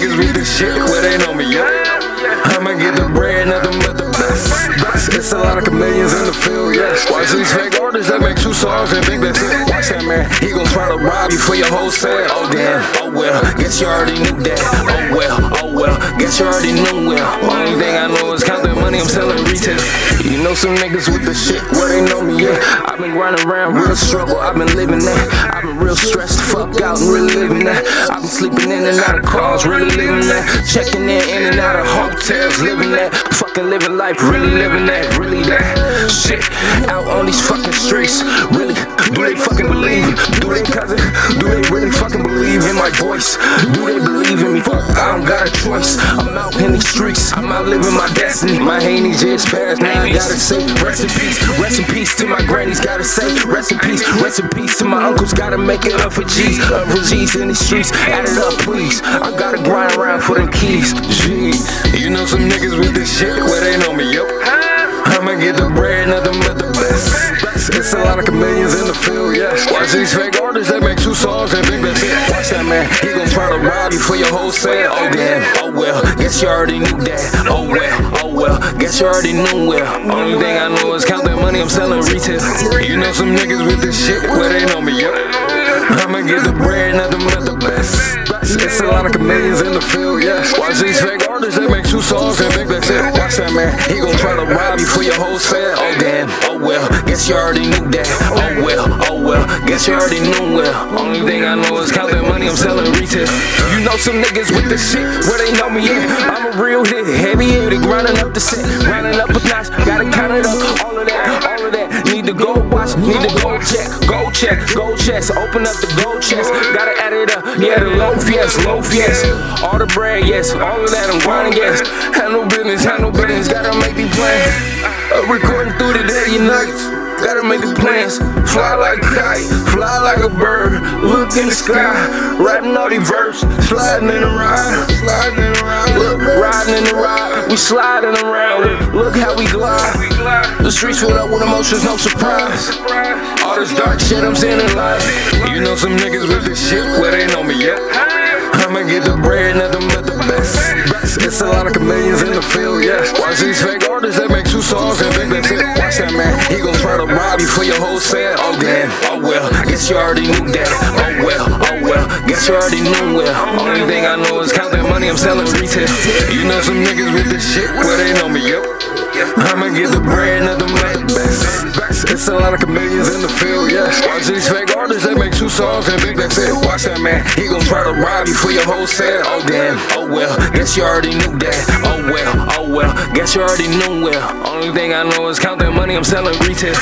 niggas with the shit where they know me, yo. I'ma get the bread, nothing but the best. It's a lot of chameleons in the field, yes. Watch these fake artists that make two songs and big bets. Watch that man, he gon' try to rob you for your whole sale. Oh damn, oh well, guess you already knew that. Oh well, oh well, guess you already knew well. Only thing I know is count that money I'm selling retail. Know some niggas with the shit where they know me, yeah. I've been running around, real struggle, I've been living that. I've been real stressed, fuck out and really living that. I've been sleeping in and out of cars, really living that. Checking in, in and out of hotels, living that. Fucking living life, really living that, really that. Shit, out on these fucking streets, really. Do they fucking Do they believe in me? Fuck, I don't got a choice. I'm out in these streets, I'm out living my destiny. My Haney just passed, now I gotta say, rest in peace, rest in peace to my grannies, gotta say, rest in peace, rest in peace to my uncles, gotta make it up for G's, up for G's in the streets, add it up, please. I gotta grind around for them keys, G's. You know some niggas with this shit where they know me, yo. I'ma get the bread, nothing but the best. It's a lot of chameleons in the field, yeah. Watch these fake artists that make two songs and man, he gon' try to rob you for your whole sale. Oh damn, oh well, guess you already knew that. Oh well, oh well, guess you already knew well. Only thing I know is count that money I'm selling retail. You know some niggas with this shit where they know me, yo. I'ma get the bread, nothing but the best. It's a lot of chameleons in the field, yeah. Watch these fake artists that make two songs and think that's it. Watch that man, he gon' try to rob you for your whole sale. Oh damn, oh well, guess you already knew that. Oh well, oh well, guess you already knew well. Only thing I know is count that money I'm selling retail. You know some niggas with the shit where they know me, yeah. I'm a real hit, heavy hitter, grinding up the set, grinding up a notch, gotta count it up. All of that, all of that. Need to go watch, need to go check, go check, go chest, open up the gold chest, gotta add it up. Yeah, the loaf, yes, loaf, yes. All the bread, yes, all of that I'm grinding, yes. Handle business, handle business, gotta make these plans. Uh, recording through the day and nights. Gotta make the plans, fly like a kite, fly like a bird, look in the sky, writing all these verses, sliding in the ride, sliding in the ride, look, riding in the ride, we sliding around, look how we glide. The streets filled up with emotions, no surprise. All this dark shit I'm seeing in life. You know some niggas with this shit where they know me, yeah. I'ma get the bread, nothing but the best. It's a lot of chameleons in the field, yeah. Watch these fake artists that make two songs and that's for your whole sale. Oh damn, oh well, guess you already knew that. Oh well, oh well, guess you already knew well. Only thing I know is count that money I'm selling retail. You know some niggas with this shit where they know me, yo. I'ma get the bread, nothing but the best. It's a lot of chameleons in the field, yeah. Watch these fake artists that make two songs and think that's it. Watch that man, he gon' try to rob you for your whole sale. Oh damn, oh well, guess you already knew that. Oh well, oh well, guess you already knew well. Only thing I know is count that money I'm selling retail.